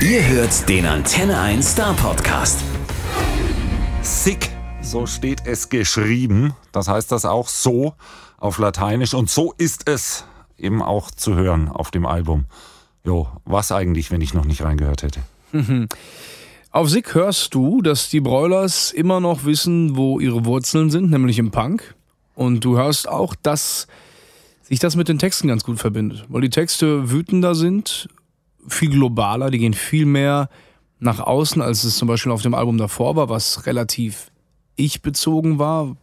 Ihr hört den Antenne 1 Star Podcast. Sick, so steht es geschrieben. Das heißt das auch so auf Lateinisch. Und so ist es eben auch zu hören auf dem Album. Jo, was eigentlich, wenn ich noch nicht reingehört hätte? Auf Sick hörst du, dass die Broilers immer noch wissen, wo ihre Wurzeln sind, nämlich im Punk. Und du hörst auch, dass sich das mit den Texten ganz gut verbindet, weil die Texte wütender sind, viel globaler, die gehen viel mehr nach außen, als es zum Beispiel auf dem Album davor war, was relativ ich-bezogen war.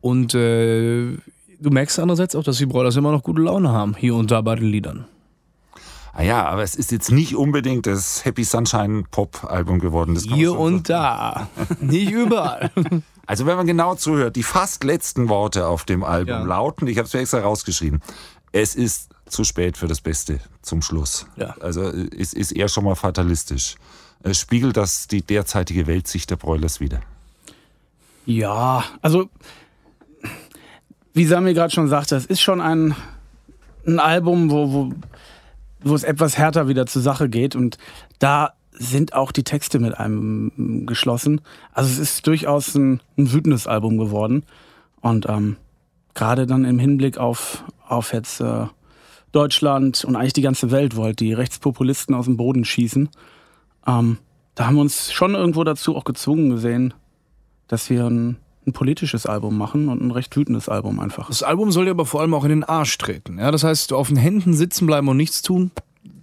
Und äh, du merkst andererseits auch, dass die Broilers immer noch gute Laune haben, hier und da bei den Liedern. Ah ja, aber es ist jetzt nicht unbedingt das Happy Sunshine Pop Album geworden. Das Hier und da, nicht überall. Also wenn man genau zuhört, die fast letzten Worte auf dem Album Ja. lauten, ich habe es mir extra rausgeschrieben, es ist zu spät für das Beste zum Schluss. Ja. Also es ist eher schon mal fatalistisch. Es spiegelt das die derzeitige Weltsicht der Broilers wieder. Ja, also wie Sami gerade schon sagte, es ist schon ein, ein Album, wo, wo, wo es etwas härter wieder zur Sache geht und da sind auch die Texte mit einem geschlossen. Also es ist durchaus ein, ein wütendes Album geworden und ähm, gerade dann im Hinblick auf, auf jetzt äh, Deutschland und eigentlich die ganze Welt, wo halt die Rechtspopulisten aus dem Boden schießen, ähm, da haben wir uns schon irgendwo dazu auch gezwungen gesehen, dass wir ein, ein politisches Album machen und ein recht wütendes Album einfach. Das Album soll dir aber vor allem auch in den Arsch treten. Ja, das heißt, auf den Händen sitzen bleiben und nichts tun,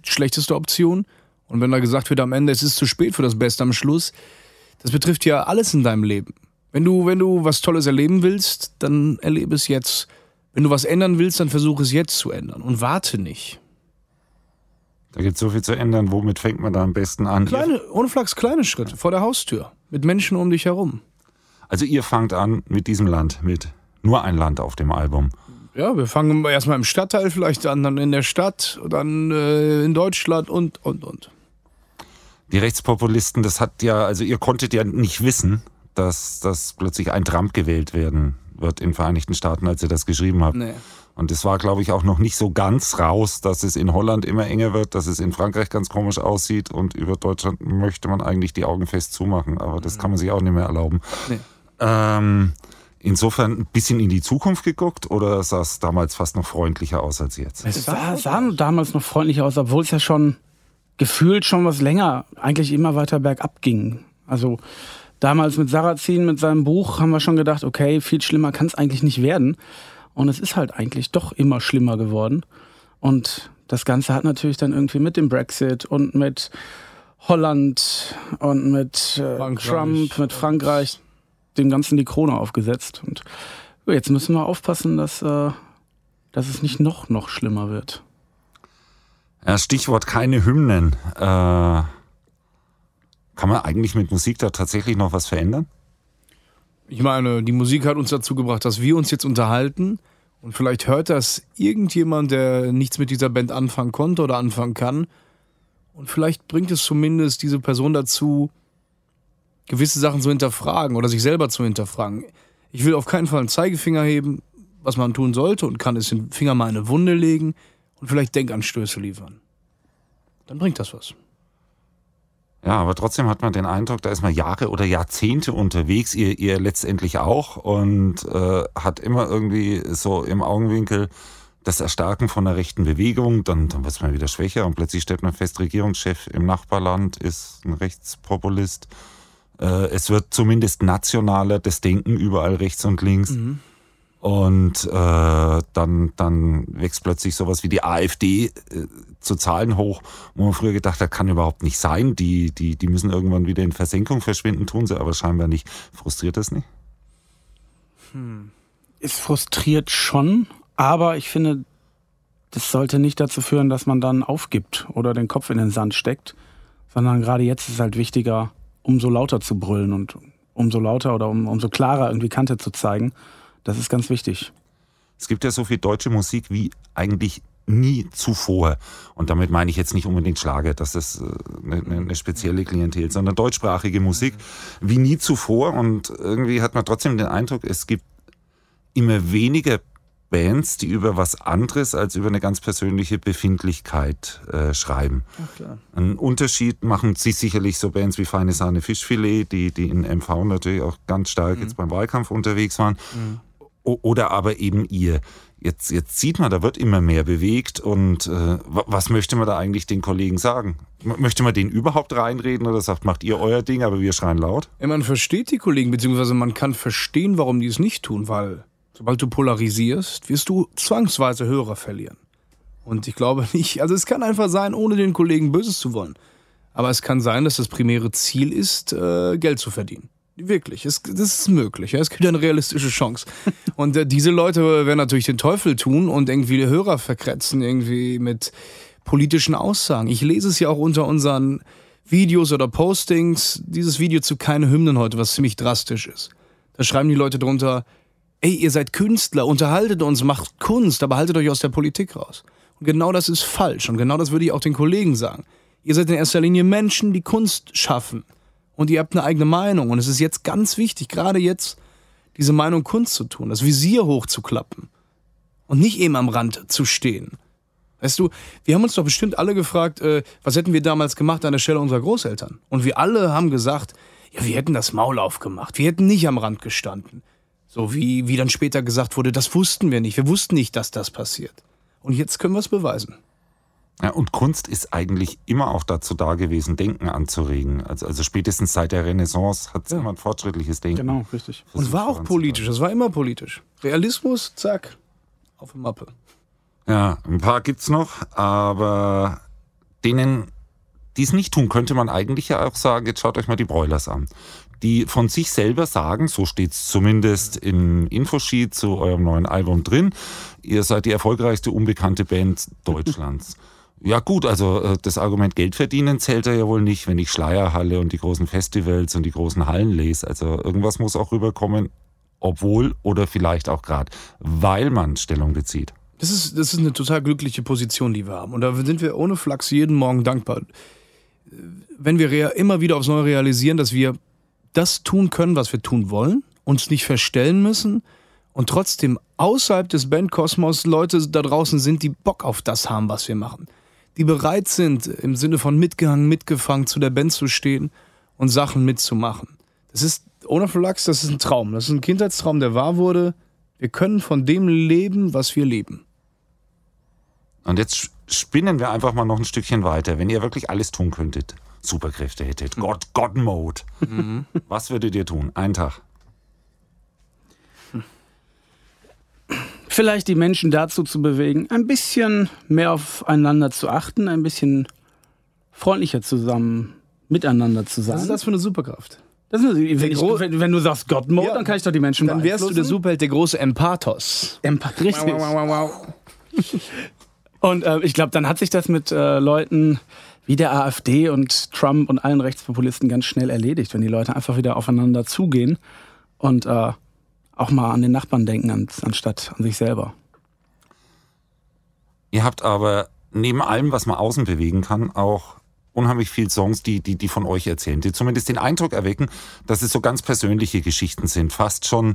schlechteste Option. Und wenn da gesagt wird am Ende, es ist zu spät für das Beste am Schluss, das betrifft ja alles in deinem Leben. Wenn du, wenn du was Tolles erleben willst, dann erlebe es jetzt. Wenn du was ändern willst, dann versuche es jetzt zu ändern und warte nicht. Da gibt es so viel zu ändern. Womit fängt man da am besten an? Kleine, ohne Flachs, kleine Schritte vor der Haustür. Mit Menschen um dich herum. Also ihr fangt an mit diesem Land, mit nur ein Land auf dem Album. Ja, wir fangen erstmal im Stadtteil vielleicht an, dann in der Stadt, dann äh, in Deutschland und, und, und. Die Rechtspopulisten, das hat ja, also ihr konntet ja nicht wissen, dass, dass plötzlich ein Trump gewählt werden wird in den Vereinigten Staaten, als ihr das geschrieben habt. Nee. Und es war, glaube ich, auch noch nicht so ganz raus, dass es in Holland immer enger wird, dass es in Frankreich ganz komisch aussieht und über Deutschland möchte man eigentlich die Augen fest zumachen, aber das kann man sich auch nicht mehr erlauben. Nee. Ähm, insofern ein bisschen in die Zukunft geguckt oder sah es damals fast noch freundlicher aus als jetzt? Es sah, sah damals noch freundlich aus, obwohl es ja schon gefühlt schon was länger eigentlich immer weiter bergab ging. Also damals mit Sarrazin, mit seinem Buch, haben wir schon gedacht, okay, viel schlimmer kann es eigentlich nicht werden. Und es ist halt eigentlich doch immer schlimmer geworden. Und das Ganze hat natürlich dann irgendwie mit dem Brexit und mit Holland und mit äh, Frankreich. Trump, mit Frankreich dem Ganzen die Krone aufgesetzt. Und jetzt müssen wir aufpassen, dass, äh, dass es nicht noch, noch schlimmer wird. Ja, Stichwort keine Hymnen. Äh, kann man eigentlich mit Musik da tatsächlich noch was verändern? Ich meine, die Musik hat uns dazu gebracht, dass wir uns jetzt unterhalten. Und vielleicht hört das irgendjemand, der nichts mit dieser Band anfangen konnte oder anfangen kann. Und vielleicht bringt es zumindest diese Person dazu, gewisse Sachen zu hinterfragen oder sich selber zu hinterfragen. Ich will auf keinen Fall einen Zeigefinger heben, was man tun sollte und kann es den Finger mal in eine Wunde legen und vielleicht Denkanstöße liefern. Dann bringt das was. Ja, aber trotzdem hat man den Eindruck, da ist man Jahre oder Jahrzehnte unterwegs, ihr, ihr letztendlich auch, und äh, hat immer irgendwie so im Augenwinkel das Erstarken von einer rechten Bewegung, dann, dann wird man wieder schwächer und plötzlich stellt man fest, Regierungschef im Nachbarland ist ein Rechtspopulist. Äh, es wird zumindest nationaler, das Denken überall rechts und links. Und äh, dann, dann wächst plötzlich sowas wie die AfD äh, zu Zahlen hoch, wo man früher gedacht hat, kann überhaupt nicht sein. Die, die, die müssen irgendwann wieder in Versenkung verschwinden, tun sie aber scheinbar nicht. Frustriert das nicht? Es frustriert schon, aber ich finde, das sollte nicht dazu führen, dass man dann aufgibt oder den Kopf in den Sand steckt, sondern gerade jetzt ist es halt wichtiger, umso lauter zu brüllen und umso lauter oder um, umso klarer irgendwie Kante zu zeigen. Das ist ganz wichtig. Es gibt ja so viel deutsche Musik wie eigentlich nie zuvor. Und damit meine ich jetzt nicht unbedingt Schlager, das ist äh, eine, eine- eine spezielle Klientel, sondern deutschsprachige Musik wie nie zuvor. Und irgendwie hat man trotzdem den Eindruck, es gibt immer weniger Bands, die über was anderes als über eine ganz persönliche Befindlichkeit äh, schreiben. Klar. Einen Unterschied machen sie sicherlich so Bands wie Feine Sahne Fischfilet, die, die in MV natürlich auch ganz stark Mhm. jetzt beim Wahlkampf unterwegs waren. O oder aber eben ihr. Jetzt, jetzt sieht man, da wird immer mehr bewegt und äh, wa- was möchte man da eigentlich den Kollegen sagen? Möchte man denen überhaupt reinreden oder sagt, macht ihr euer Ding, aber wir schreien laut? Ja, man versteht die Kollegen, beziehungsweise man kann verstehen, warum die es nicht tun, weil sobald du polarisierst, wirst du zwangsweise Hörer verlieren. Und ich glaube nicht, also es kann einfach sein, ohne den Kollegen Böses zu wollen. Aber es kann sein, dass das primäre Ziel ist, äh, Geld zu verdienen. Wirklich, es, das ist möglich. Ja? Es gibt eine realistische Chance. Und äh, diese Leute werden natürlich den Teufel tun und irgendwie die Hörer verkratzen, irgendwie mit politischen Aussagen. Ich lese es ja auch unter unseren Videos oder Postings, dieses Video zu keine Hymnen heute, was ziemlich drastisch ist. Da schreiben die Leute drunter, ey, ihr seid Künstler, unterhaltet uns, macht Kunst, aber haltet euch aus der Politik raus. Und genau das ist falsch. Und genau das würde ich auch den Kollegen sagen. Ihr seid in erster Linie Menschen, die Kunst schaffen. Und ihr habt eine eigene Meinung. Und es ist jetzt ganz wichtig, gerade jetzt, diese Meinung Kunst zu tun, das Visier hochzuklappen. Und nicht eben am Rand zu stehen. Weißt du, wir haben uns doch bestimmt alle gefragt, äh, was hätten wir damals gemacht an der Stelle unserer Großeltern? Und wir alle haben gesagt, ja, wir hätten das Maul aufgemacht. Wir hätten nicht am Rand gestanden. So wie, wie dann später gesagt wurde, das wussten wir nicht. Wir wussten nicht, dass das passiert. Und jetzt können wir es beweisen. Ja, und Kunst ist eigentlich immer auch dazu da gewesen, Denken anzuregen. Also, also spätestens seit der Renaissance hat es immer ein fortschrittliches Denken. Genau, richtig. Und war auch politisch. Das war immer politisch. Realismus, zack, auf die Mappe. Ja, ein paar gibt's noch, aber denen, die es nicht tun, könnte man eigentlich ja auch sagen, jetzt schaut euch mal die Broilers an. Die von sich selber sagen, so steht's zumindest im Infosheet zu eurem neuen Album drin, ihr seid die erfolgreichste unbekannte Band Deutschlands. Ja gut, also äh, das Argument Geld verdienen zählt er ja wohl nicht, wenn ich Schleierhalle und die großen Festivals und die großen Hallen lese. Also irgendwas muss auch rüberkommen, obwohl oder vielleicht auch gerade, weil man Stellung bezieht. Das ist, das ist eine total glückliche Position, die wir haben. Und da sind wir ohne Flachs jeden Morgen dankbar. Wenn wir immer wieder aufs Neue realisieren, dass wir das tun können, was wir tun wollen, uns nicht verstellen müssen und trotzdem außerhalb des Bandkosmos Leute da draußen sind, die Bock auf das haben, was wir machen. Die bereit sind, im Sinne von mitgehangen, mitgefangen zu der Band zu stehen und Sachen mitzumachen. Das ist, ohne Flachs, das ist ein Traum. Das ist ein Kindheitstraum, der wahr wurde. Wir können von dem leben, was wir leben. Und jetzt spinnen wir einfach mal noch ein Stückchen weiter. Wenn ihr wirklich alles tun könntet, Superkräfte hättet, God, God Mode, was würdet ihr tun? Einen Tag. Vielleicht die Menschen dazu zu bewegen, ein bisschen mehr aufeinander zu achten, ein bisschen freundlicher zusammen miteinander zu sein. Was ist das für eine Superkraft? Das ist, wenn, ich, wenn, wenn du sagst God-Mode, Ja. dann kann ich doch die Menschen Dann wärst du der. Superheld, der große Empathos. Empa Richtig. Und äh, ich glaube, dann hat sich das mit äh, Leuten wie der AfD und Trump und allen Rechtspopulisten ganz schnell erledigt, wenn die Leute einfach wieder aufeinander zugehen und äh, auch mal an den Nachbarn denken, an, anstatt an sich selber. Ihr habt aber neben allem, was man außen bewegen kann, auch unheimlich viel Songs, die, die, die von euch erzählen, die zumindest den Eindruck erwecken, dass es so ganz persönliche Geschichten sind. Fast schon,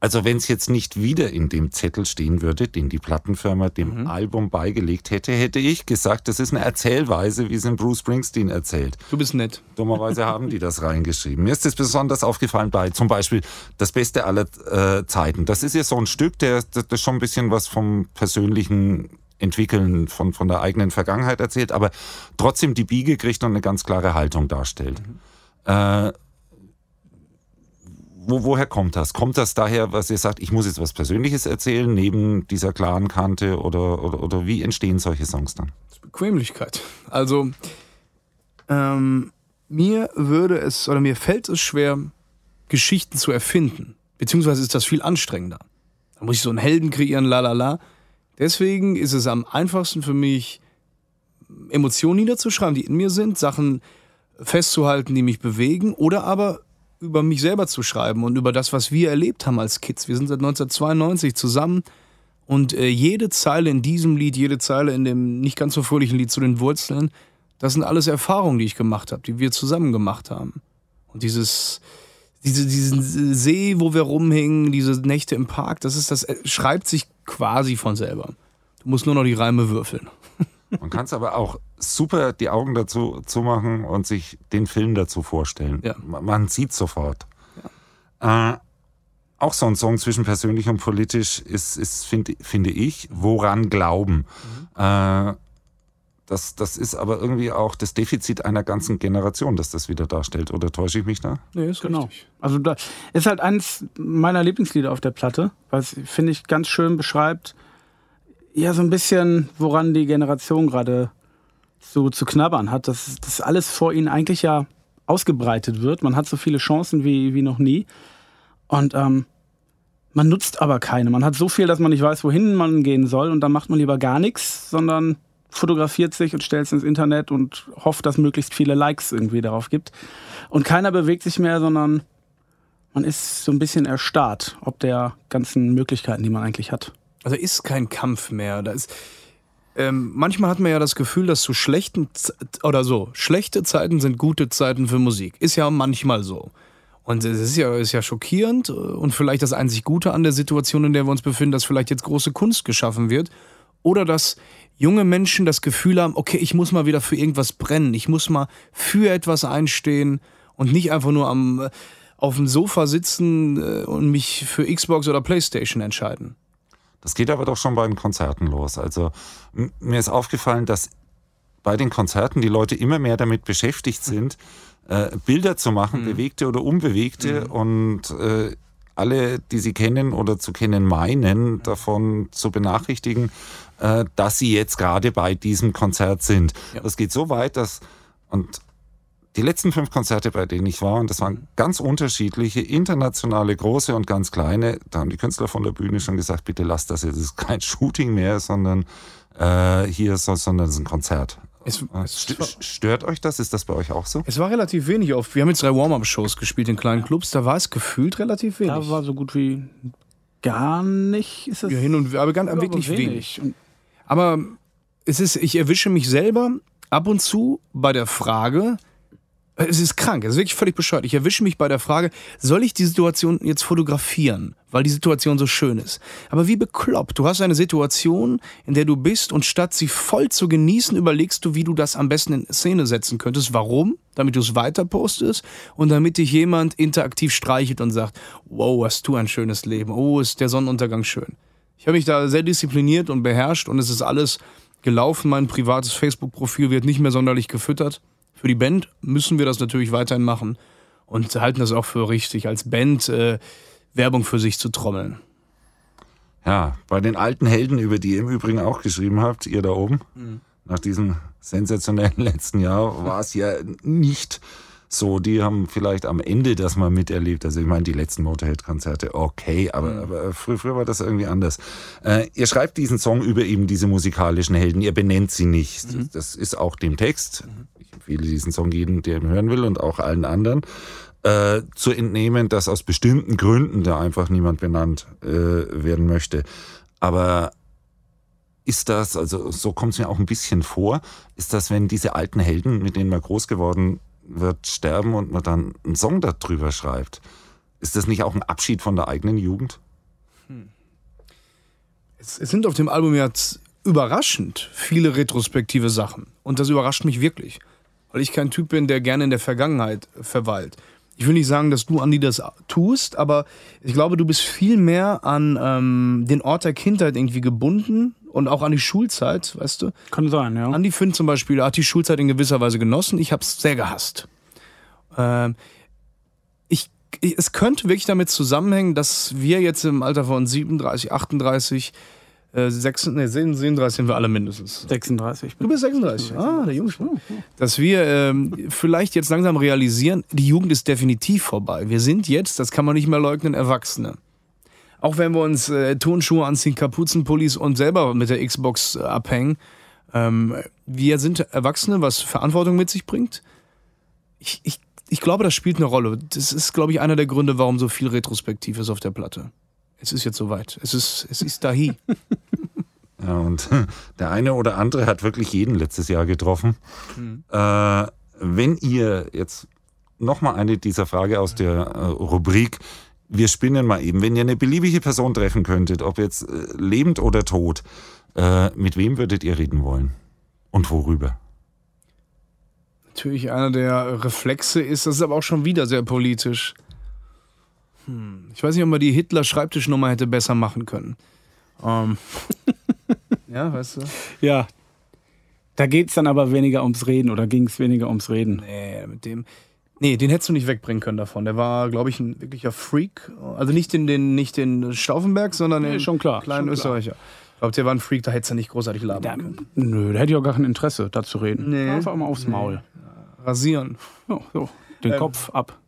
also wenn es jetzt nicht wieder in dem Zettel stehen würde, den die Plattenfirma dem Album beigelegt hätte, hätte ich gesagt, das ist eine Erzählweise, wie es in Bruce Springsteen erzählt. Du bist nett. Dummerweise haben die das reingeschrieben. Mir ist das besonders aufgefallen bei zum Beispiel Das Beste aller äh, Zeiten. Das ist ja so ein Stück, der das, das schon ein bisschen was vom persönlichen Entwickeln von, von der eigenen Vergangenheit erzählt, aber trotzdem die Biege kriegt und eine ganz klare Haltung darstellt. Äh, wo, woher kommt das? Kommt das daher, was ihr sagt, ich muss jetzt was Persönliches erzählen, neben dieser klaren Kante oder, oder, oder wie entstehen solche Songs dann? Bequemlichkeit. Also, ähm, mir würde es, oder mir fällt es schwer, Geschichten zu erfinden. Beziehungsweise ist das viel anstrengender. Da muss ich so einen Helden kreieren, la la la. Deswegen ist es am einfachsten für mich, Emotionen niederzuschreiben, die in mir sind, Sachen festzuhalten, die mich bewegen, oder aber über mich selber zu schreiben und über das, was wir erlebt haben als Kids. Wir sind seit 1992 zusammen und äh, jede Zeile in diesem Lied, jede Zeile in dem nicht ganz so fröhlichen Lied zu den Wurzeln, das sind alles Erfahrungen, die ich gemacht habe, die wir zusammen gemacht haben. Und dieses, diese, diesen See, wo wir rumhingen, diese Nächte im Park, das ist das, äh, schreibt sich quasi von selber. Du musst nur noch die Reime würfeln. Man kann es aber auch super die Augen dazu zumachen und sich den Film dazu vorstellen. Ja. Man man sieht sofort. Äh, auch so ein Song zwischen persönlich und politisch ist, ist finde finde ich, woran glauben. Äh, das, das ist aber irgendwie auch das Defizit einer ganzen Generation, dass das wieder darstellt. Oder täusche ich mich da? Nee, ist Genau. Also da ist halt eins meiner Lieblingslieder auf der Platte, weil es, finde ich, ganz schön beschreibt, ja, so ein bisschen, woran die Generation gerade so zu knabbern hat, dass das alles vor ihnen eigentlich ja ausgebreitet wird. Man hat so viele Chancen wie, wie noch nie. Und ähm, man nutzt aber keine. Man hat so viel, dass man nicht weiß, wohin man gehen soll. Und dann macht man lieber gar nichts, sondern fotografiert sich und stellt es ins Internet und hofft, dass möglichst viele Likes irgendwie darauf gibt. Und keiner bewegt sich mehr, sondern man ist so ein bisschen erstarrt, ob der ganzen Möglichkeiten, die man eigentlich hat. Also ist kein Kampf mehr. Da ist, ähm, manchmal hat man ja das Gefühl, dass zu schlechten Z oder so, schlechte Zeiten sind gute Zeiten für Musik. Ist ja manchmal so. Und es ist ja, ist ja schockierend und vielleicht das einzig Gute an der Situation, in der wir uns befinden, dass vielleicht jetzt große Kunst geschaffen wird. Oder dass junge Menschen das Gefühl haben, okay, ich muss mal wieder für irgendwas brennen. Ich muss mal für etwas einstehen und nicht einfach nur am, äh, auf dem Sofa sitzen äh, und mich für Xbox oder Playstation entscheiden. Das geht aber doch schon bei den Konzerten los. Also mir ist aufgefallen, dass bei den Konzerten die Leute immer mehr damit beschäftigt sind, äh, Bilder zu machen, bewegte oder unbewegte und äh, alle, die sie kennen oder zu kennen meinen, davon zu benachrichtigen, äh, dass sie jetzt gerade bei diesem Konzert sind. Ja. Das geht so weit, dass und die letzten fünf Konzerte, bei denen ich war, und das waren ganz unterschiedliche, internationale, große und ganz kleine, da haben die Künstler von der Bühne schon gesagt, bitte lasst das jetzt, es ist kein Shooting mehr, sondern äh, hier, so, sondern es ist ein Konzert. Es, Äh, es, st- Stört euch das? Ist das bei euch auch so? es war relativ wenig oft. Wir haben jetzt drei Warm-Up-Shows gespielt in kleinen Clubs. Da war es gefühlt relativ wenig. Da war so gut wie gar nicht. Ist das ja, hin und aber ganz, aber wirklich wenig. Und Aber es ist, ich erwische mich selber ab und zu bei der Frage, es ist krank, es ist wirklich völlig bescheuert. Ich erwische mich bei der Frage, soll ich die Situation jetzt fotografieren, weil die Situation so schön ist? Aber wie bekloppt, du hast eine Situation, in der du bist und statt sie voll zu genießen, überlegst du, wie du das am besten in Szene setzen könntest. Warum? Damit du es weiter postest und damit dich jemand interaktiv streichelt und sagt, wow, hast du ein schönes Leben, oh, ist der Sonnenuntergang schön. Ich habe mich da sehr diszipliniert und beherrscht und es ist alles gelaufen. Mein privates Facebook-Profil wird nicht mehr sonderlich gefüttert. Für die Band müssen wir das natürlich weiterhin machen und halten das auch für richtig, als Band äh, Werbung für sich zu trommeln. Ja, bei den alten Helden, über die ihr im Übrigen auch geschrieben habt, ihr da oben, nach diesem sensationellen letzten Jahr, war es ja nicht so. Die haben vielleicht am Ende das mal miterlebt. Also ich meine, die letzten Motorhead-Konzerte, okay, aber, aber früher, früher war das irgendwie anders. Äh, ihr schreibt diesen Song über eben diese musikalischen Helden, ihr benennt sie nicht. Das ist auch dem Text. Ich empfehle diesen Song jedem, der ihn hören will und auch allen anderen äh, zu entnehmen, dass aus bestimmten Gründen da einfach niemand benannt äh, werden möchte. Aber ist das, also so kommt es mir auch ein bisschen vor, ist das, wenn diese alten Helden, mit denen man groß geworden wird, sterben und man dann einen Song darüber schreibt, ist das nicht auch ein Abschied von der eigenen Jugend? Es, es sind auf dem Album jetzt überraschend viele retrospektive Sachen. Und das überrascht mich wirklich. Weil ich kein Typ bin, der gerne in der Vergangenheit verweilt. Ich will nicht sagen, dass du, Andi, das tust, aber ich glaube, du bist viel mehr an ähm, den Ort der Kindheit irgendwie gebunden und auch an die Schulzeit, weißt du? kann sein, ja. Andi Finn zum Beispiel hat die Schulzeit in gewisser Weise genossen. Ich habe es sehr gehasst. Ähm, ich, ich, es könnte wirklich damit zusammenhängen, dass wir jetzt im Alter von 37, 38, äh, 36, nee, 37 sind wir alle mindestens. 36. Du bist 36. Ah, der Junge. Dass wir ähm, vielleicht jetzt langsam realisieren, die Jugend ist definitiv vorbei. Wir sind jetzt, das kann man nicht mehr leugnen, Erwachsene. Auch wenn wir uns äh, Tonschuhe anziehen, Kapuzenpullis und selber mit der Xbox äh, abhängen. Ähm, wir sind Erwachsene, was Verantwortung mit sich bringt. Ich, ich, ich glaube, das spielt eine Rolle. Das ist, glaube ich, einer der Gründe, warum so viel Retrospektiv ist auf der Platte. Es ist jetzt soweit. Es ist, es ist dahi. Ja, und der eine oder andere hat wirklich jeden letztes Jahr getroffen. Äh, wenn ihr jetzt nochmal eine dieser Frage aus der äh, Rubrik wir spinnen mal eben, wenn ihr eine beliebige Person treffen könntet, ob jetzt äh, lebend oder tot, äh, mit wem würdet ihr reden wollen? Und worüber? Natürlich einer der Reflexe ist, das ist aber auch schon wieder sehr politisch. Hm. Ich weiß nicht, ob man die Hitler-Schreibtischnummer hätte besser machen können. Ähm. ja, weißt du? Ja. Da geht es dann aber weniger ums Reden oder ging es weniger ums Reden? Nee, mit dem. Nee, den hättest du nicht wegbringen können davon. Der war, glaube ich, ein wirklicher Freak. Also nicht den, den, nicht den Stauffenberg, sondern Nee, den schon klar, kleinen schon klar. Österreicher. Ich glaube, der war ein Freak, da hättest du nicht großartig labern Da, können. nö, da hätte ich auch gar kein Interesse, da zu reden. Nee. Einfach mal aufs Maul. Rasieren. Ja, so. Den Ähm, Kopf ab.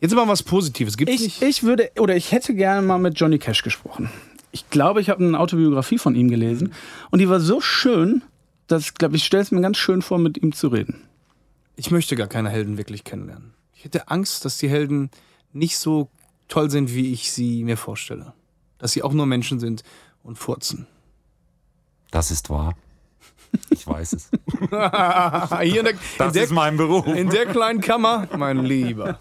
Jetzt aber was Positives. Gibt's Ich, nicht? ich würde, oder ich hätte gerne mal mit Johnny Cash gesprochen. Ich glaube, ich habe eine Autobiografie von ihm gelesen und die war so schön, dass ich glaube, ich stelle es mir ganz schön vor, mit ihm zu reden. Ich möchte gar keine Helden wirklich kennenlernen. Ich hätte Angst, dass die Helden nicht so toll sind, wie ich sie mir vorstelle. Dass sie auch nur Menschen sind und furzen. Das ist wahr. Ich weiß es. Hier in der, Das in der, ist mein Beruf. in der kleinen Kammer, mein Lieber.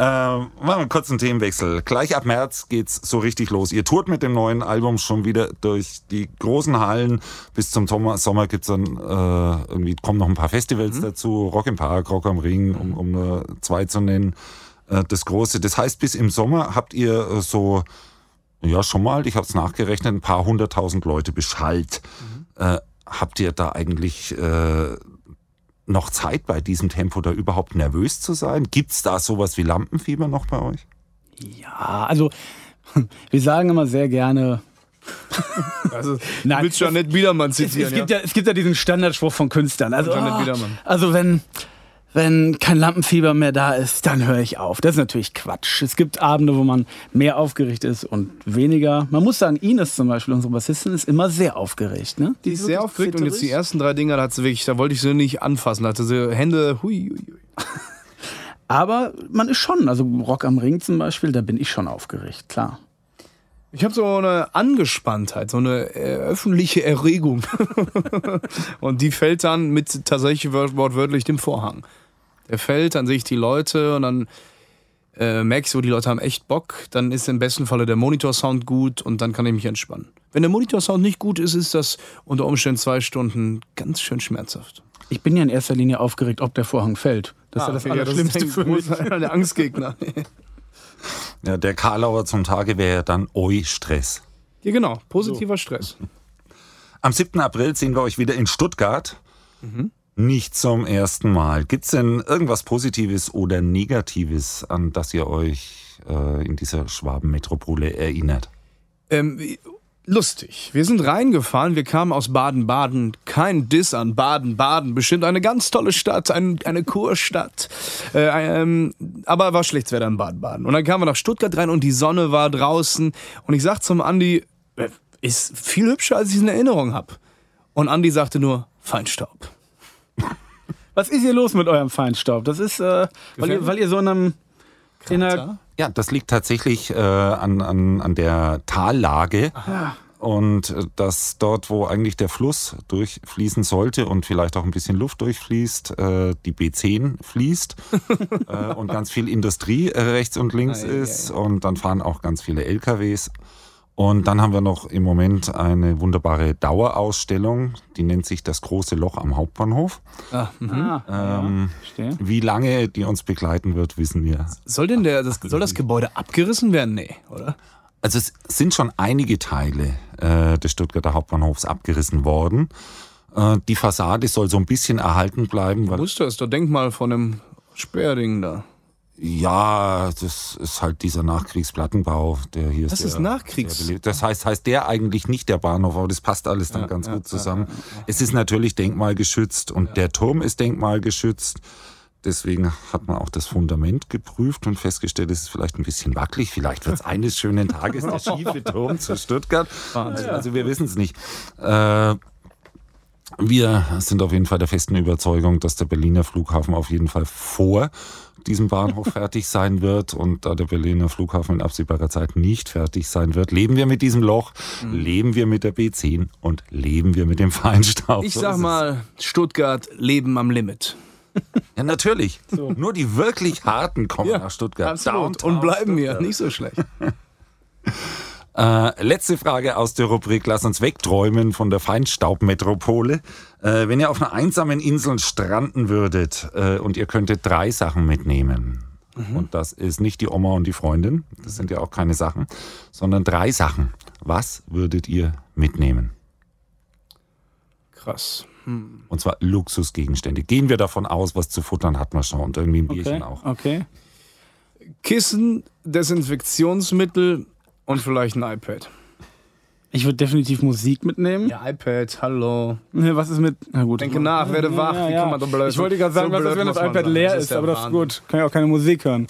Ähm, machen wir einen kurzen Themenwechsel. Gleich ab März geht's so richtig los. Ihr tourt mit dem neuen Album schon wieder durch die großen Hallen. Bis zum Sommer, Sommer gibt's dann äh, irgendwie kommen noch ein paar Festivals dazu. Rock im Park, Rock am Ring, um, um nur zwei zu nennen. Äh, das große. Das heißt, bis im Sommer habt ihr äh, so ja schon mal, ich habe es nachgerechnet, ein paar hunderttausend Leute beschallt. Äh, habt ihr da eigentlich äh, noch Zeit bei diesem Tempo da überhaupt nervös zu sein? Gibt's da sowas wie Lampenfieber noch bei euch? Ja, also wir sagen immer sehr gerne. Also, Nein, du willst Janet Biedermann Es, zitieren, es, gibt ja, es gibt ja diesen Standardspruch von Künstlern. Also, Biedermann. also wenn, wenn kein Lampenfieber mehr da ist, dann höre ich auf. Das ist natürlich Quatsch. Es gibt Abende, wo man mehr aufgeregt ist und weniger. Man muss sagen, Ines zum Beispiel, unsere Bassistin, ist immer sehr aufgeregt. Ne? Die ist sehr aufgeregt und jetzt die ersten drei Dinger, da hat sie wirklich, da wollte ich sie nicht anfassen, da hatte sie Hände, hui, hui, hui. Aber man ist schon, also Rock am Ring zum Beispiel, da bin ich schon aufgeregt, klar. Ich habe so eine Angespanntheit, so eine äh, öffentliche Erregung. und die fällt dann mit tatsächlich wort- wortwörtlich dem Vorhang. Der fällt, dann sehe ich die Leute und dann äh, merke ich so, die Leute haben echt Bock. Dann ist im besten Falle der Monitorsound gut und dann kann ich mich entspannen. Wenn der Monitorsound nicht gut ist, ist das unter Umständen zwei Stunden ganz schön schmerzhaft. Ich bin ja in erster Linie aufgeregt, ob der Vorhang fällt. Das ist ja das okay, Allerschlimmste ist für mich. der Angstgegner. Ja, der Karlauer zum Tage wäre ja dann Eu-Stress. ja, genau. Positiver Stress. Am 7. April sehen wir euch wieder in Stuttgart. Nicht zum ersten Mal. Gibt's denn irgendwas Positives oder Negatives, an das ihr euch äh, in dieser Schwabenmetropole erinnert? Ähm, lustig. Wir sind reingefahren, wir kamen aus Baden-Baden. Kein Diss an Baden-Baden. Bestimmt eine ganz tolle Stadt, ein, eine Kurstadt. Äh, ähm, aber war schlechtes Wetter in Baden-Baden. Und dann kamen wir nach Stuttgart rein und die Sonne war draußen. Und ich sag zum Andi, äh, ist viel hübscher, als ich es in Erinnerung habe. Und Andi sagte nur, Feinstaub. Was ist hier los mit eurem Feinstaub? Das ist, äh, weil, ihr, weil ihr so in einem. In einer, Ja, das liegt tatsächlich äh, an, an, an der Tallage. Und äh, dass dort, wo eigentlich der Fluss durchfließen sollte und vielleicht auch ein bisschen Luft durchfließt, äh, die B10 fließt äh, und ganz viel Industrie rechts und links ist und dann fahren auch ganz viele LKWs. Und dann haben wir noch im Moment eine wunderbare Dauerausstellung, die nennt sich das große Loch am Hauptbahnhof. Ah, mhm. ah, Ähm, verstehe. Wie lange die uns begleiten wird, wissen wir Soll denn der, das, soll das Gebäude abgerissen werden? Nee, oder? Also es sind schon einige Teile äh, des Stuttgarter Hauptbahnhofs abgerissen worden. Äh, die Fassade soll so ein bisschen erhalten bleiben, Muster ist doch Denkmal von dem Sperrding da. Ja, das ist halt dieser Nachkriegsplattenbau, der hier Das sehr, ist Nachkriegs-. Das heißt, heißt der eigentlich nicht der Bahnhof, aber das passt alles dann ganz gut zusammen. Es ist natürlich denkmalgeschützt und der Turm ist denkmalgeschützt. Deswegen hat man auch das Fundament geprüft und festgestellt, es ist vielleicht ein bisschen wackelig. Vielleicht wird es eines schönen Tages der schiefe Turm zu Stuttgart. Also wir wissen es nicht. Äh, wir sind auf jeden Fall der festen Überzeugung, dass der Berliner Flughafen auf jeden Fall vor diesem Bahnhof fertig sein wird. Und da der Berliner Flughafen in absehbarer Zeit nicht fertig sein wird, leben wir mit diesem Loch, leben wir mit der B10 und leben wir mit dem Feinstaub. Ich So sag mal, Stuttgart, Leben am Limit. Ja, natürlich. Nur die wirklich harten kommen nach Stuttgart. Absolut. Downtown Und bleiben hier. Stuttgart. Nicht so schlecht. Äh, letzte Frage aus der Rubrik Lass uns wegträumen von der Feinstaubmetropole. Äh, wenn ihr auf einer einsamen Insel stranden würdet äh, und ihr könntet drei Sachen mitnehmen. Und das ist nicht die Oma und die Freundin, das sind ja auch keine Sachen, sondern drei Sachen. Was würdet ihr mitnehmen? Krass. Und zwar Luxusgegenstände. Gehen wir davon aus, was zu futtern hat man schon und irgendwie ein Bierchen Okay. auch. okay. Kissen, Desinfektionsmittel und vielleicht ein iPad. Ich würde definitiv Musik mitnehmen. Ja, iPad, hallo. Ne, Was ist mit. Na gut. Denke nach, werde wach. Wie kann man so blöd Ich wollte gerade sagen, so was ist, blöd wenn das muss man iPad sein. leer Das ist, der aber das ist Wahnsinn. gut. Kann ja auch keine Musik hören.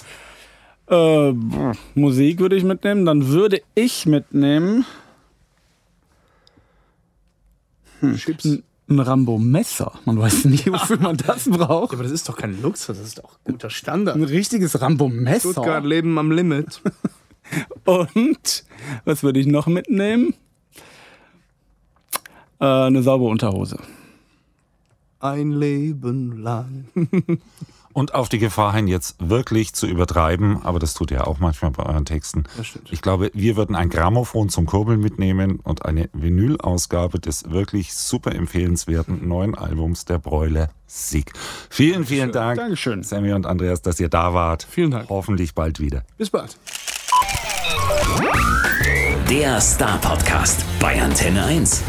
Äh, pff, Musik würde ich mitnehmen. Dann würde ich mitnehmen Chips. ein, ein Rambo-Messer. Man weiß nie, wofür man das braucht. aber das ist doch kein Luxus, das ist doch guter Standard. Ein richtiges Rambo-Messer. Stuttgart leben am Limit. Und was würde ich noch mitnehmen? Äh, eine saubere Unterhose. Ein Leben lang. Und auf die Gefahr hin, jetzt wirklich zu übertreiben, aber das tut ihr auch manchmal bei euren Texten. stimmt. Ich glaube, wir würden ein Grammophon zum Kurbeln mitnehmen und eine Vinylausgabe des wirklich super empfehlenswerten neuen Albums der Bräuler Sieg. Vielen, vielen Dank, Dankeschön. Sammy und Andreas, dass ihr da wart. Vielen Dank. Hoffentlich bald wieder. Bis bald. Der Star Podcast bei Antenne 1.